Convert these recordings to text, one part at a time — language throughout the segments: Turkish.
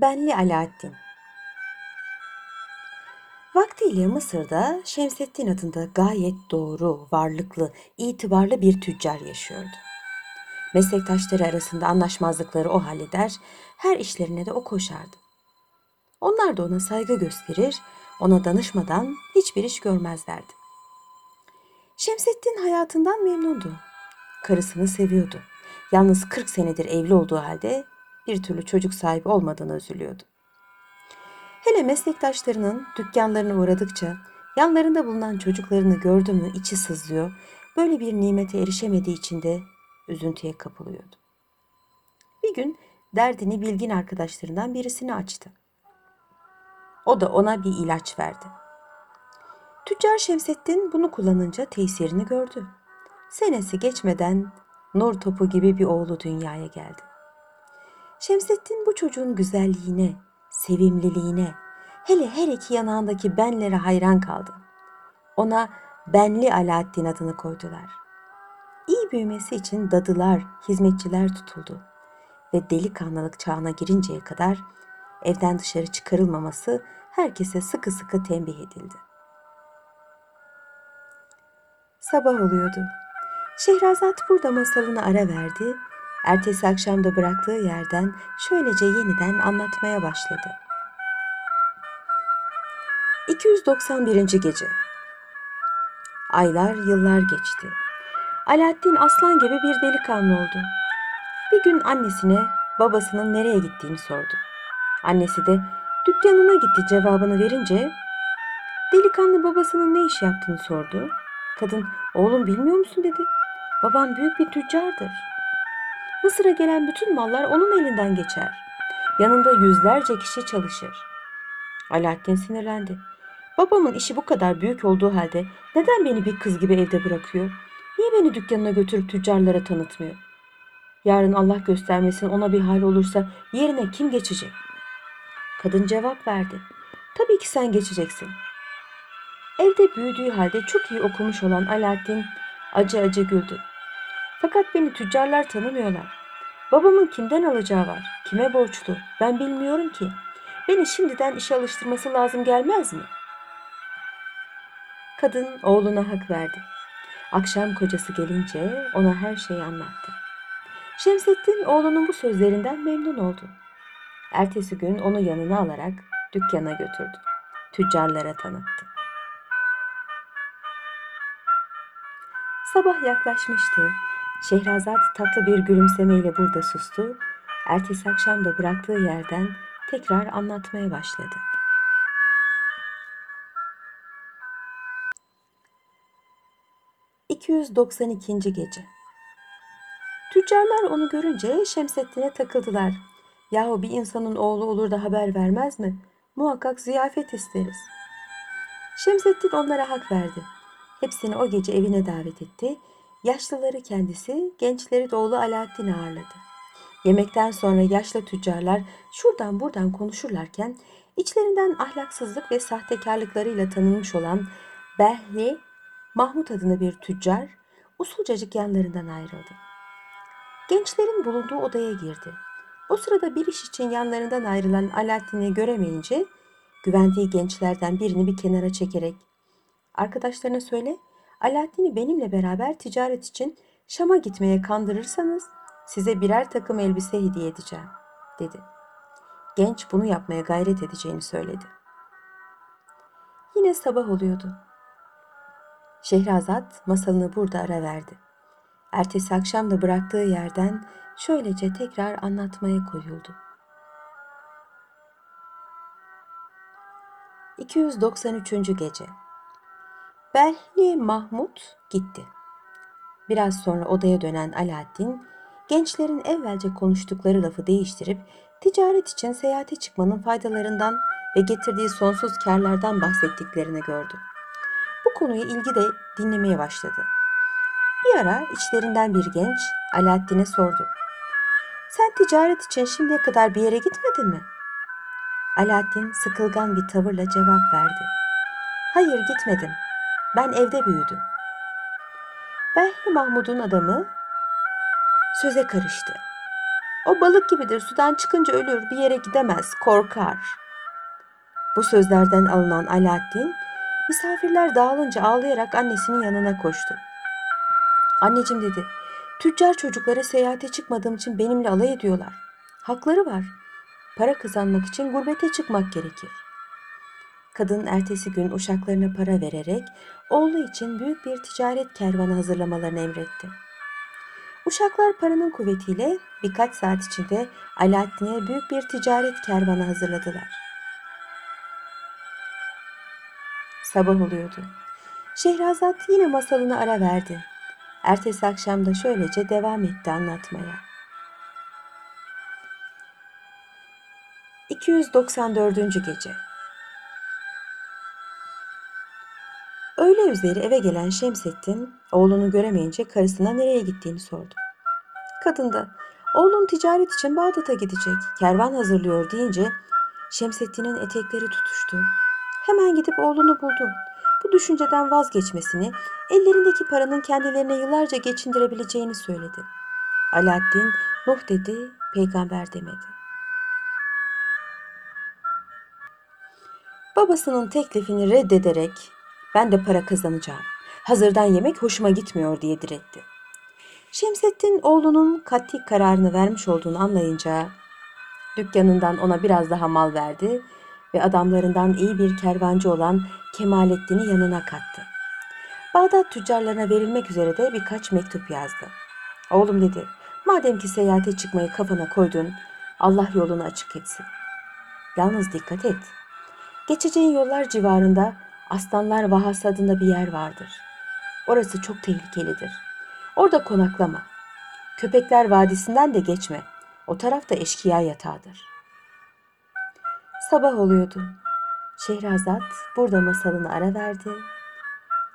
Benli Alaaddin Vaktiyle Mısır'da Şemseddin adında gayet doğru, varlıklı, itibarlı bir tüccar yaşıyordu. Meslektaşları arasında anlaşmazlıkları o halleder, her işlerine de o koşardı. Onlar da ona saygı gösterir, ona danışmadan hiçbir iş görmezlerdi. Şemseddin hayatından memnundu. Karısını seviyordu. Yalnız 40 senedir evli olduğu halde bir türlü çocuk sahibi olmadığını üzülüyordu. Hele meslektaşlarının dükkanlarına uğradıkça yanlarında bulunan çocuklarını gördü mü içi sızlıyor, böyle bir nimete erişemediği için de üzüntüye kapılıyordu. Bir gün derdini bilgin arkadaşlarından birisini açtı. O da ona bir ilaç verdi. Tüccar Şemseddin bunu kullanınca tesirini gördü. Senesi geçmeden nur topu gibi bir oğlu dünyaya geldi. Şemseddin bu çocuğun güzelliğine, sevimliliğine, hele her iki yanağındaki benlere hayran kaldı. Ona Benli Alaaddin adını koydular. İyi büyümesi için dadılar, hizmetçiler tutuldu ve delikanlılık çağına girinceye kadar evden dışarı çıkarılmaması herkese sıkı sıkı tembih edildi. Sabah oluyordu. Şehrazat burada masalına ara verdi. Ertesi akşam da bıraktığı yerden şöylece yeniden anlatmaya başladı. 291. Gece Aylar yıllar geçti. Alaaddin aslan gibi bir delikanlı oldu. Bir gün annesine babasının nereye gittiğini sordu. Annesi de dükkanına gitti cevabını verince delikanlı babasının ne iş yaptığını sordu. Kadın oğlum bilmiyor musun dedi. Babam büyük bir tüccardır. Mısır'a gelen bütün mallar onun elinden geçer. Yanında yüzlerce kişi çalışır. Alaaddin sinirlendi. Babamın işi bu kadar büyük olduğu halde neden beni bir kız gibi evde bırakıyor? Niye beni dükkanına götürüp tüccarlara tanıtmıyor? Yarın Allah göstermesin ona bir hal olursa yerine kim geçecek? Kadın cevap verdi. Tabii ki sen geçeceksin. Evde büyüdüğü halde çok iyi okumuş olan Alaaddin acı acı güldü. Fakat beni tüccarlar tanımıyorlar. Babamın kimden alacağı var? Kime borçlu? Ben bilmiyorum ki. Beni şimdiden işe alıştırması lazım gelmez mi? Kadın oğluna hak verdi. Akşam kocası gelince ona her şeyi anlattı. Şemsettin oğlunun bu sözlerinden memnun oldu. Ertesi gün onu yanına alarak dükkana götürdü. Tüccarlara tanıttı. Sabah yaklaşmıştı. Şehrazat tatlı bir gülümsemeyle burada sustu. Ertesi akşam da bıraktığı yerden tekrar anlatmaya başladı. ...292. Gece Tüccarlar onu görünce Şemsettin'e takıldılar. Yahu bir insanın oğlu olur da haber vermez mi? Muhakkak ziyafet isteriz. Şemsettin onlara hak verdi. Hepsini o gece evine davet etti. Yaşlıları kendisi, gençleri de oğlu Alaaddin ağırladı. Yemekten sonra yaşlı tüccarlar şuradan buradan konuşurlarken içlerinden ahlaksızlık ve sahtekarlıklarıyla tanınmış olan Behli Mahmut adında bir tüccar usulcacık yanlarından ayrıldı. Gençlerin bulunduğu odaya girdi. O sırada bir iş için yanlarından ayrılan Alaaddin'i göremeyince güvendiği gençlerden birini bir kenara çekerek Arkadaşlarına söyle, Alaaddin'i benimle beraber ticaret için Şam'a gitmeye kandırırsanız size birer takım elbise hediye edeceğim, dedi. Genç bunu yapmaya gayret edeceğini söyledi. Yine sabah oluyordu. Şehrazat masalını burada ara verdi. Ertesi akşam da bıraktığı yerden şöylece tekrar anlatmaya koyuldu. 293. Gece Belli Mahmut gitti. Biraz sonra odaya dönen Alaaddin, gençlerin evvelce konuştukları lafı değiştirip ticaret için seyahate çıkmanın faydalarından ve getirdiği sonsuz karlardan bahsettiklerini gördü. Bu konuyu ilgi de dinlemeye başladı. Bir ara içlerinden bir genç Alaaddin'e sordu. Sen ticaret için şimdiye kadar bir yere gitmedin mi? Alaaddin sıkılgan bir tavırla cevap verdi. Hayır gitmedim. Ben evde büyüdüm. Belli Mahmud'un adamı söze karıştı. O balık gibidir. Sudan çıkınca ölür. Bir yere gidemez. Korkar. Bu sözlerden alınan Alaaddin misafirler dağılınca ağlayarak annesinin yanına koştu. Anneciğim dedi. Tüccar çocuklara seyahate çıkmadığım için benimle alay ediyorlar. Hakları var. Para kazanmak için gurbete çıkmak gerekir. Kadın ertesi gün uşaklarına para vererek oğlu için büyük bir ticaret kervanı hazırlamalarını emretti. Uşaklar paranın kuvvetiyle birkaç saat içinde Alaaddin'e büyük bir ticaret kervanı hazırladılar. Sabah oluyordu. Şehrazat yine masalını ara verdi. Ertesi akşam da şöylece devam etti anlatmaya. 294. Gece Öğle üzeri eve gelen Şemsettin oğlunu göremeyince karısına nereye gittiğini sordu. Kadın da oğlun ticaret için Bağdat'a gidecek kervan hazırlıyor deyince Şemsettin'in etekleri tutuştu. Hemen gidip oğlunu buldu. Bu düşünceden vazgeçmesini, ellerindeki paranın kendilerine yıllarca geçindirebileceğini söyledi. Alaaddin, Nuh dedi, peygamber demedi. Babasının teklifini reddederek ben de para kazanacağım. Hazırdan yemek hoşuma gitmiyor diye diretti. Şemsettin oğlunun katli kararını vermiş olduğunu anlayınca dükkanından ona biraz daha mal verdi ve adamlarından iyi bir kervancı olan Kemalettin'i yanına kattı. Bağdat tüccarlarına verilmek üzere de birkaç mektup yazdı. Oğlum dedi, madem ki seyahate çıkmayı kafana koydun, Allah yolunu açık etsin. Yalnız dikkat et. Geçeceğin yollar civarında Aslanlar Vahası adında bir yer vardır. Orası çok tehlikelidir. Orada konaklama. Köpekler Vadisi'nden de geçme. O tarafta eşkıya yatağıdır. Sabah oluyordu. Şehrazat burada masalını ara verdi.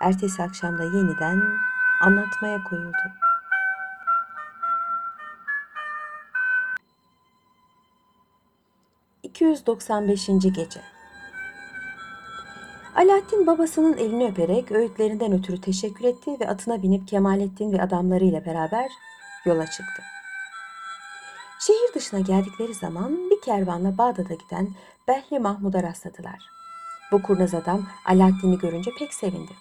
Ertesi akşamda yeniden anlatmaya koyuldu. ...295. Gece Alaaddin babasının elini öperek öğütlerinden ötürü teşekkür etti ve atına binip Kemalettin ve adamlarıyla beraber yola çıktı. Şehir dışına geldikleri zaman bir kervanla Bağdat'a giden Behli Mahmud'a rastladılar. Bu kurnaz adam Alaaddin'i görünce pek sevindi.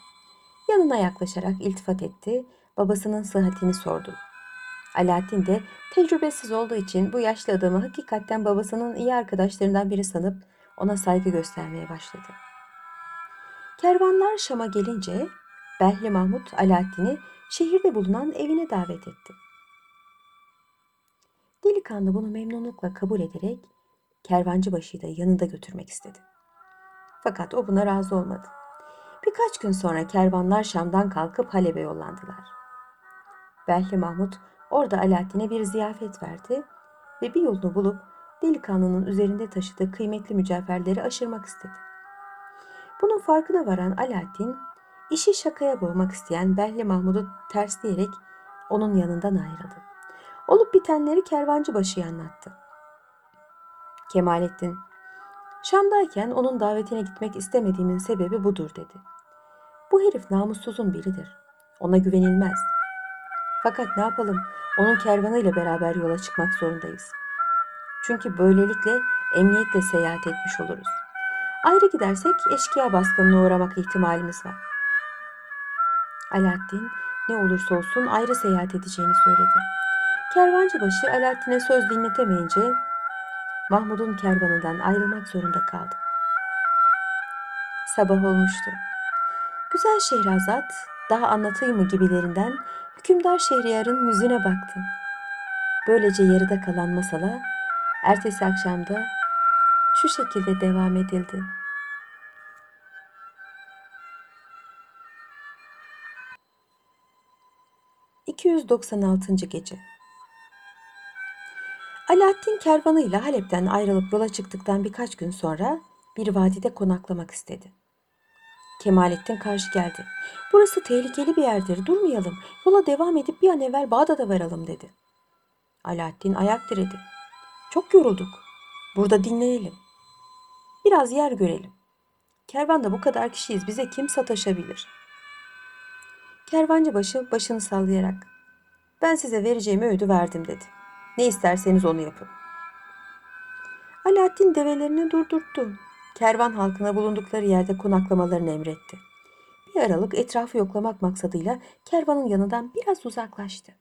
Yanına yaklaşarak iltifat etti, babasının sıhhatini sordu. Alaaddin de tecrübesiz olduğu için bu yaşlı adamı hakikaten babasının iyi arkadaşlarından biri sanıp ona saygı göstermeye başladı. Kervanlar Şam'a gelince Behli Mahmut Alaaddin'i şehirde bulunan evine davet etti. Delikanlı bunu memnunlukla kabul ederek kervancı başıyı da yanında götürmek istedi. Fakat o buna razı olmadı. Birkaç gün sonra kervanlar Şam'dan kalkıp Halep'e yollandılar. Behli Mahmut orada Alaaddin'e bir ziyafet verdi ve bir yolunu bulup delikanlının üzerinde taşıdığı kıymetli mücevherleri aşırmak istedi. Bunun farkına varan Alaaddin, işi şakaya boğmak isteyen Behli Mahmud'u tersleyerek onun yanından ayrıldı. Olup bitenleri kervancı başı anlattı. Kemalettin, Şam'dayken onun davetine gitmek istemediğimin sebebi budur dedi. Bu herif namussuzun biridir. Ona güvenilmez. Fakat ne yapalım onun kervanıyla beraber yola çıkmak zorundayız. Çünkü böylelikle emniyetle seyahat etmiş oluruz. Ayrı gidersek eşkıya baskınına uğramak ihtimalimiz var. Alaaddin ne olursa olsun ayrı seyahat edeceğini söyledi. Kervancıbaşı Alaaddin'e söz dinletemeyince Mahmud'un kervanından ayrılmak zorunda kaldı. Sabah olmuştu. Güzel Şehrazat daha anlatayım mı gibilerinden hükümdar Şehriyar'ın yüzüne baktı. Böylece yarıda kalan masala ertesi akşamda şu şekilde devam edildi. ...296. Gece Alaaddin kervanıyla Halep'ten ayrılıp yola çıktıktan birkaç gün sonra bir vadide konaklamak istedi. Kemalettin karşı geldi. Burası tehlikeli bir yerdir, durmayalım. Yola devam edip bir an evvel Bağdat'a varalım dedi. Alaaddin ayak diredi. Çok yorulduk. Burada dinlenelim. Biraz yer görelim. Kervanda bu kadar kişiyiz. Bize kim sataşabilir? Kervancı başı başını sallayarak ben size vereceğim öğüdü verdim dedi. Ne isterseniz onu yapın. Alaaddin develerini durdurttu. Kervan halkına bulundukları yerde konaklamalarını emretti. Bir aralık etrafı yoklamak maksadıyla kervanın yanından biraz uzaklaştı.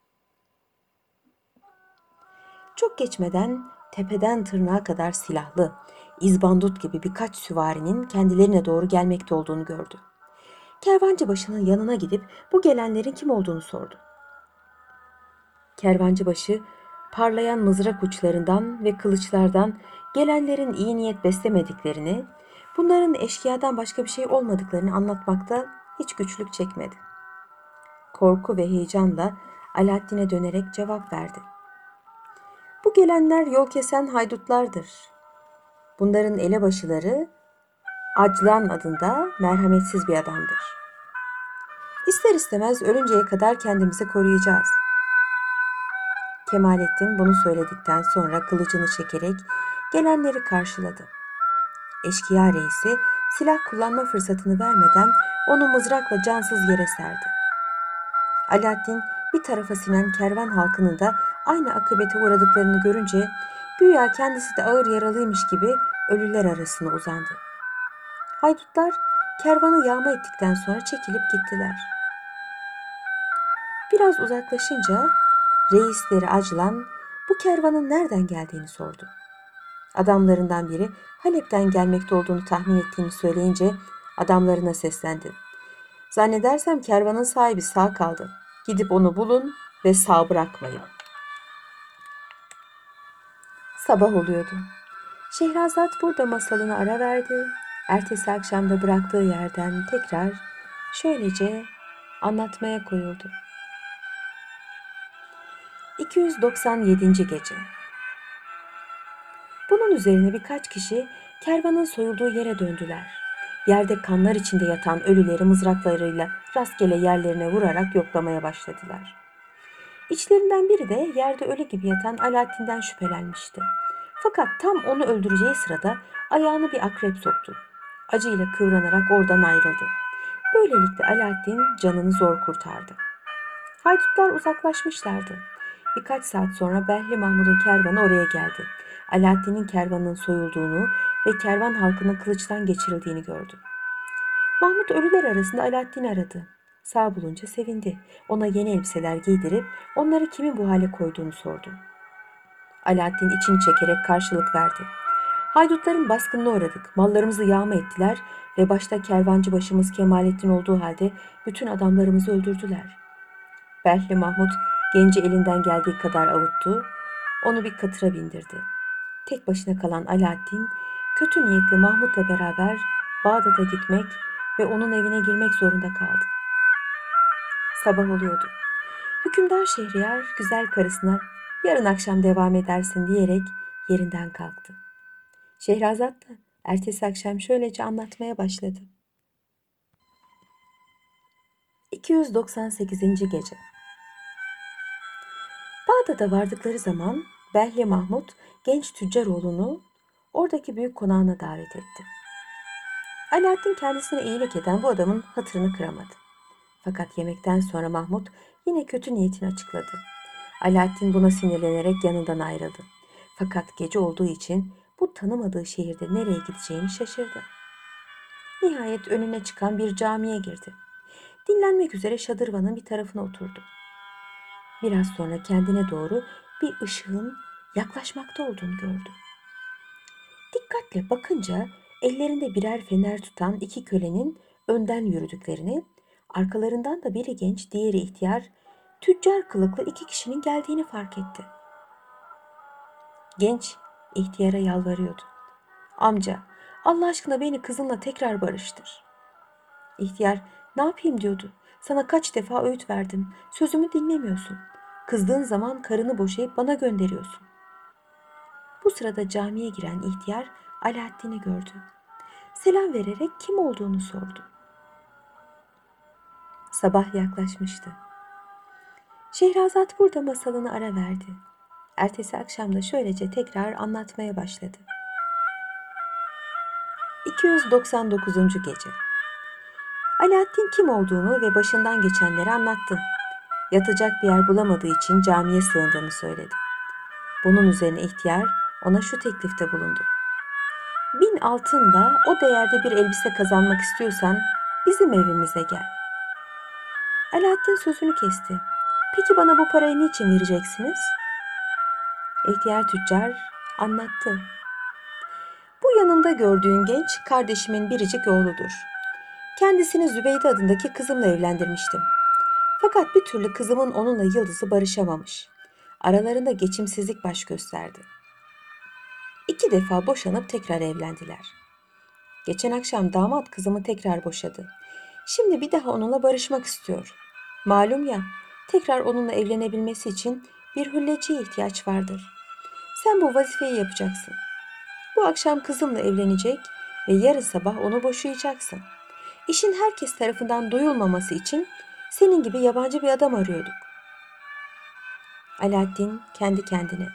Çok geçmeden tepeden tırnağa kadar silahlı, izbandut gibi birkaç süvarinin kendilerine doğru gelmekte olduğunu gördü. Kervancı başının yanına gidip bu gelenlerin kim olduğunu sordu. Kervancı başı parlayan mızrak uçlarından ve kılıçlardan gelenlerin iyi niyet beslemediklerini, bunların eşkıyadan başka bir şey olmadıklarını anlatmakta hiç güçlük çekmedi. Korku ve heyecanla Alaaddin'e dönerek cevap verdi. Bu gelenler yol kesen haydutlardır. Bunların elebaşıları Aclan adında merhametsiz bir adamdır. İster istemez ölünceye kadar kendimizi koruyacağız. Kemalettin bunu söyledikten sonra kılıcını çekerek gelenleri karşıladı. Eşkıya reisi silah kullanma fırsatını vermeden onu mızrakla cansız yere serdi. Alaaddin bir tarafa sinen kervan halkının da aynı akıbete uğradıklarını görünce güya kendisi de ağır yaralıymış gibi ölüler arasına uzandı. Haydutlar kervanı yağma ettikten sonra çekilip gittiler. Biraz uzaklaşınca reisleri acılan bu kervanın nereden geldiğini sordu. Adamlarından biri Halep'ten gelmekte olduğunu tahmin ettiğini söyleyince adamlarına seslendi. Zannedersem kervanın sahibi sağ kaldı. Gidip onu bulun ve sağ bırakmayın. Sabah oluyordu. Şehrazat burada masalını ara verdi. Ertesi akşamda bıraktığı yerden tekrar şöylece anlatmaya koyuldu. 297. gece. Bunun üzerine birkaç kişi kervanın soyulduğu yere döndüler. Yerde kanlar içinde yatan ölüleri mızraklarıyla rastgele yerlerine vurarak yoklamaya başladılar. İçlerinden biri de yerde ölü gibi yatan Alaaddin'den şüphelenmişti. Fakat tam onu öldüreceği sırada ayağını bir akrep soktu. Acıyla kıvranarak oradan ayrıldı. Böylelikle Alaaddin canını zor kurtardı. Haydutlar uzaklaşmışlardı. Birkaç saat sonra Behli Mahmud'un kervanı oraya geldi. Alaaddin'in kervanının soyulduğunu ve kervan halkının kılıçtan geçirildiğini gördü. Mahmud ölüler arasında Alaaddin'i aradı. Sağ bulunca sevindi. Ona yeni elbiseler giydirip onları kimin bu hale koyduğunu sordu. Alaaddin içini çekerek karşılık verdi. Haydutların baskınına uğradık. Mallarımızı yağma ettiler ve başta kervancı başımız Kemalettin olduğu halde bütün adamlarımızı öldürdüler. Behli Mahmud genci elinden geldiği kadar avuttu. Onu bir katıra bindirdi. Tek başına kalan Alaaddin kötü niyetli Mahmud'la beraber Bağdat'a gitmek ve onun evine girmek zorunda kaldı. Sabah oluyordu. Hükümdar Şehriyar güzel karısına yarın akşam devam edersin diyerek yerinden kalktı. Şehrazat da ertesi akşam şöylece anlatmaya başladı. 298. Gece Bağdat'a vardıkları zaman Behli Mahmud genç tüccar oğlunu oradaki büyük konağına davet etti. Alaaddin kendisine iyilik eden bu adamın hatırını kıramadı. Fakat yemekten sonra Mahmud yine kötü niyetini açıkladı. Alaaddin buna sinirlenerek yanından ayrıldı. Fakat gece olduğu için bu tanımadığı şehirde nereye gideceğini şaşırdı. Nihayet önüne çıkan bir camiye girdi. Dinlenmek üzere şadırvanın bir tarafına oturdu. Biraz sonra kendine doğru bir ışığın yaklaşmakta olduğunu gördü. Dikkatle bakınca ellerinde birer fener tutan iki kölenin önden yürüdüklerini, arkalarından da biri genç, diğeri ihtiyar, tüccar kılıklı iki kişinin geldiğini fark etti. Genç ihtiyara yalvarıyordu. Amca, Allah aşkına beni kızınla tekrar barıştır. İhtiyar, ne yapayım diyordu. Sana kaç defa öğüt verdim. Sözümü dinlemiyorsun. Kızdığın zaman karını boşayıp bana gönderiyorsun. Bu sırada camiye giren ihtiyar Alaaddin'i gördü. Selam vererek kim olduğunu sordu. Sabah yaklaşmıştı. Şehrazat burada masalını ara verdi. Ertesi akşam da şöylece tekrar anlatmaya başladı. 299. Gece Alaaddin kim olduğunu ve başından geçenleri anlattı. Yatacak bir yer bulamadığı için camiye sığındığını söyledi. Bunun üzerine ihtiyar ona şu teklifte bulundu. Bin altınla o değerde bir elbise kazanmak istiyorsan bizim evimize gel. Alaaddin sözünü kesti. Peki bana bu parayı niçin vereceksiniz? İhtiyar tüccar anlattı. Bu yanımda gördüğün genç kardeşimin biricik oğludur. Kendisini Zübeyde adındaki kızımla evlendirmiştim. Fakat bir türlü kızımın onunla yıldızı barışamamış. Aralarında geçimsizlik baş gösterdi. İki defa boşanıp tekrar evlendiler. Geçen akşam damat kızımı tekrar boşadı. Şimdi bir daha onunla barışmak istiyor. Malum ya, tekrar onunla evlenebilmesi için bir hülleciye ihtiyaç vardır. Sen bu vazifeyi yapacaksın. Bu akşam kızımla evlenecek ve yarın sabah onu boşayacaksın. İşin herkes tarafından duyulmaması için senin gibi yabancı bir adam arıyorduk. Alaaddin kendi kendine.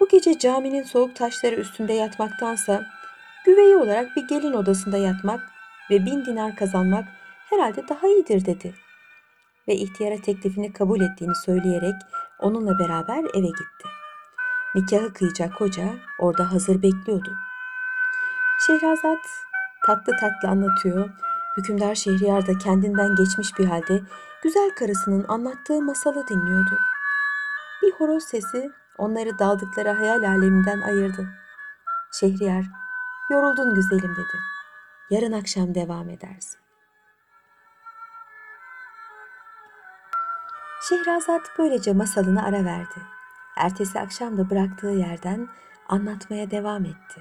Bu gece caminin soğuk taşları üstünde yatmaktansa güveyi olarak bir gelin odasında yatmak ve bin dinar kazanmak herhalde daha iyidir dedi. Ve ihtiyara teklifini kabul ettiğini söyleyerek onunla beraber eve gitti. Nikahı kıyacak koca orada hazır bekliyordu. Şehrazat tatlı tatlı anlatıyor. Hükümdar Şehriyar da kendinden geçmiş bir halde güzel karısının anlattığı masalı dinliyordu. Bir horoz sesi onları daldıkları hayal aleminden ayırdı. Şehriyar, yoruldun güzelim dedi. Yarın akşam devam edersin. Şehrazat böylece masalına ara verdi. Ertesi akşam da bıraktığı yerden anlatmaya devam etti.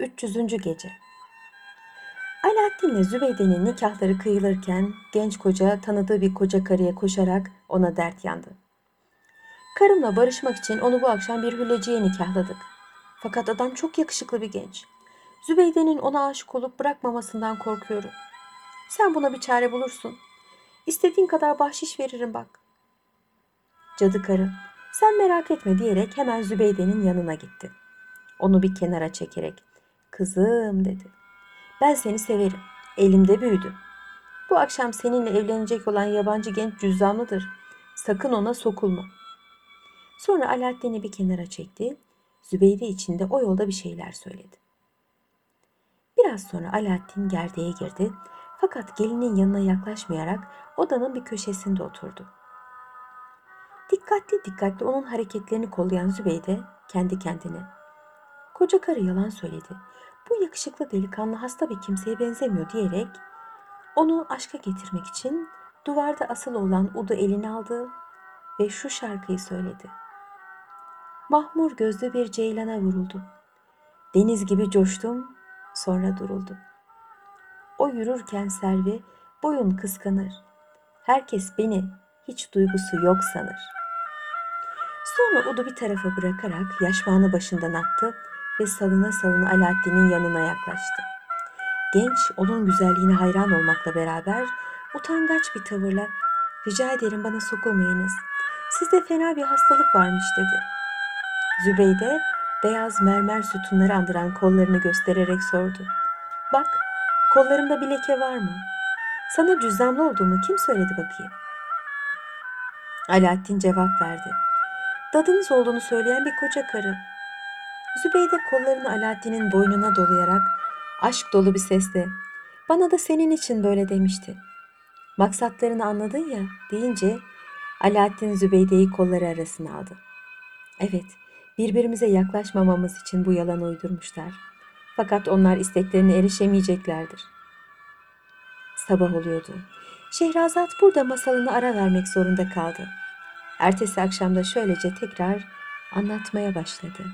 300. Gece Alaaddin ile Zübeyde'nin nikahları kıyılırken genç koca tanıdığı bir koca karıya koşarak ona dert yandı. Karımla barışmak için onu bu akşam bir hülleciye nikahladık. Fakat adam çok yakışıklı bir genç. Zübeyde'nin ona aşık olup bırakmamasından korkuyorum. Sen buna bir çare bulursun. İstediğin kadar bahşiş veririm bak. Cadı karı, sen merak etme diyerek hemen Zübeyde'nin yanına gitti. Onu bir kenara çekerek, kızım dedi. Ben seni severim. Elimde büyüdü. Bu akşam seninle evlenecek olan yabancı genç cüzdanlıdır. Sakın ona sokulma. Sonra Alaaddin'i bir kenara çekti. Zübeyde içinde o yolda bir şeyler söyledi. Biraz sonra Alaaddin gerdeğe girdi. Fakat gelinin yanına yaklaşmayarak odanın bir köşesinde oturdu. Dikkatli dikkatli onun hareketlerini kollayan Zübeyde kendi kendine. Koca karı yalan söyledi. Bu yakışıklı delikanlı hasta bir kimseye benzemiyor diyerek onu aşka getirmek için duvarda asılı olan udu eline aldı ve şu şarkıyı söyledi. Mahmur gözlü bir ceylana vuruldu. Deniz gibi coştum, sonra duruldu. O yürürken servi boyun kıskanır. Herkes beni hiç duygusu yok sanır. Sonra Udu bir tarafa bırakarak yaşmağını başından attı ve salına salına Alaaddin'in yanına yaklaştı. Genç onun güzelliğine hayran olmakla beraber utangaç bir tavırla rica ederim bana sokulmayınız. Sizde fena bir hastalık varmış dedi. Zübeyde beyaz mermer sütunları andıran kollarını göstererek sordu. Bak kollarımda bir leke var mı? Sana cüzdanlı olduğumu kim söyledi bakayım? Alaaddin cevap verdi. Dadınız olduğunu söyleyen bir koca karı. Zübeyde kollarını Alaaddin'in boynuna dolayarak aşk dolu bir sesle bana da senin için böyle demişti. Maksatlarını anladın ya deyince Alaaddin Zübeyde'yi kolları arasına aldı. Evet, birbirimize yaklaşmamamız için bu yalan uydurmuşlar. Fakat onlar isteklerine erişemeyeceklerdir. Sabah oluyordu. Şehrazat burada masalını ara vermek zorunda kaldı. Ertesi akşamda şöylece tekrar anlatmaya başladı.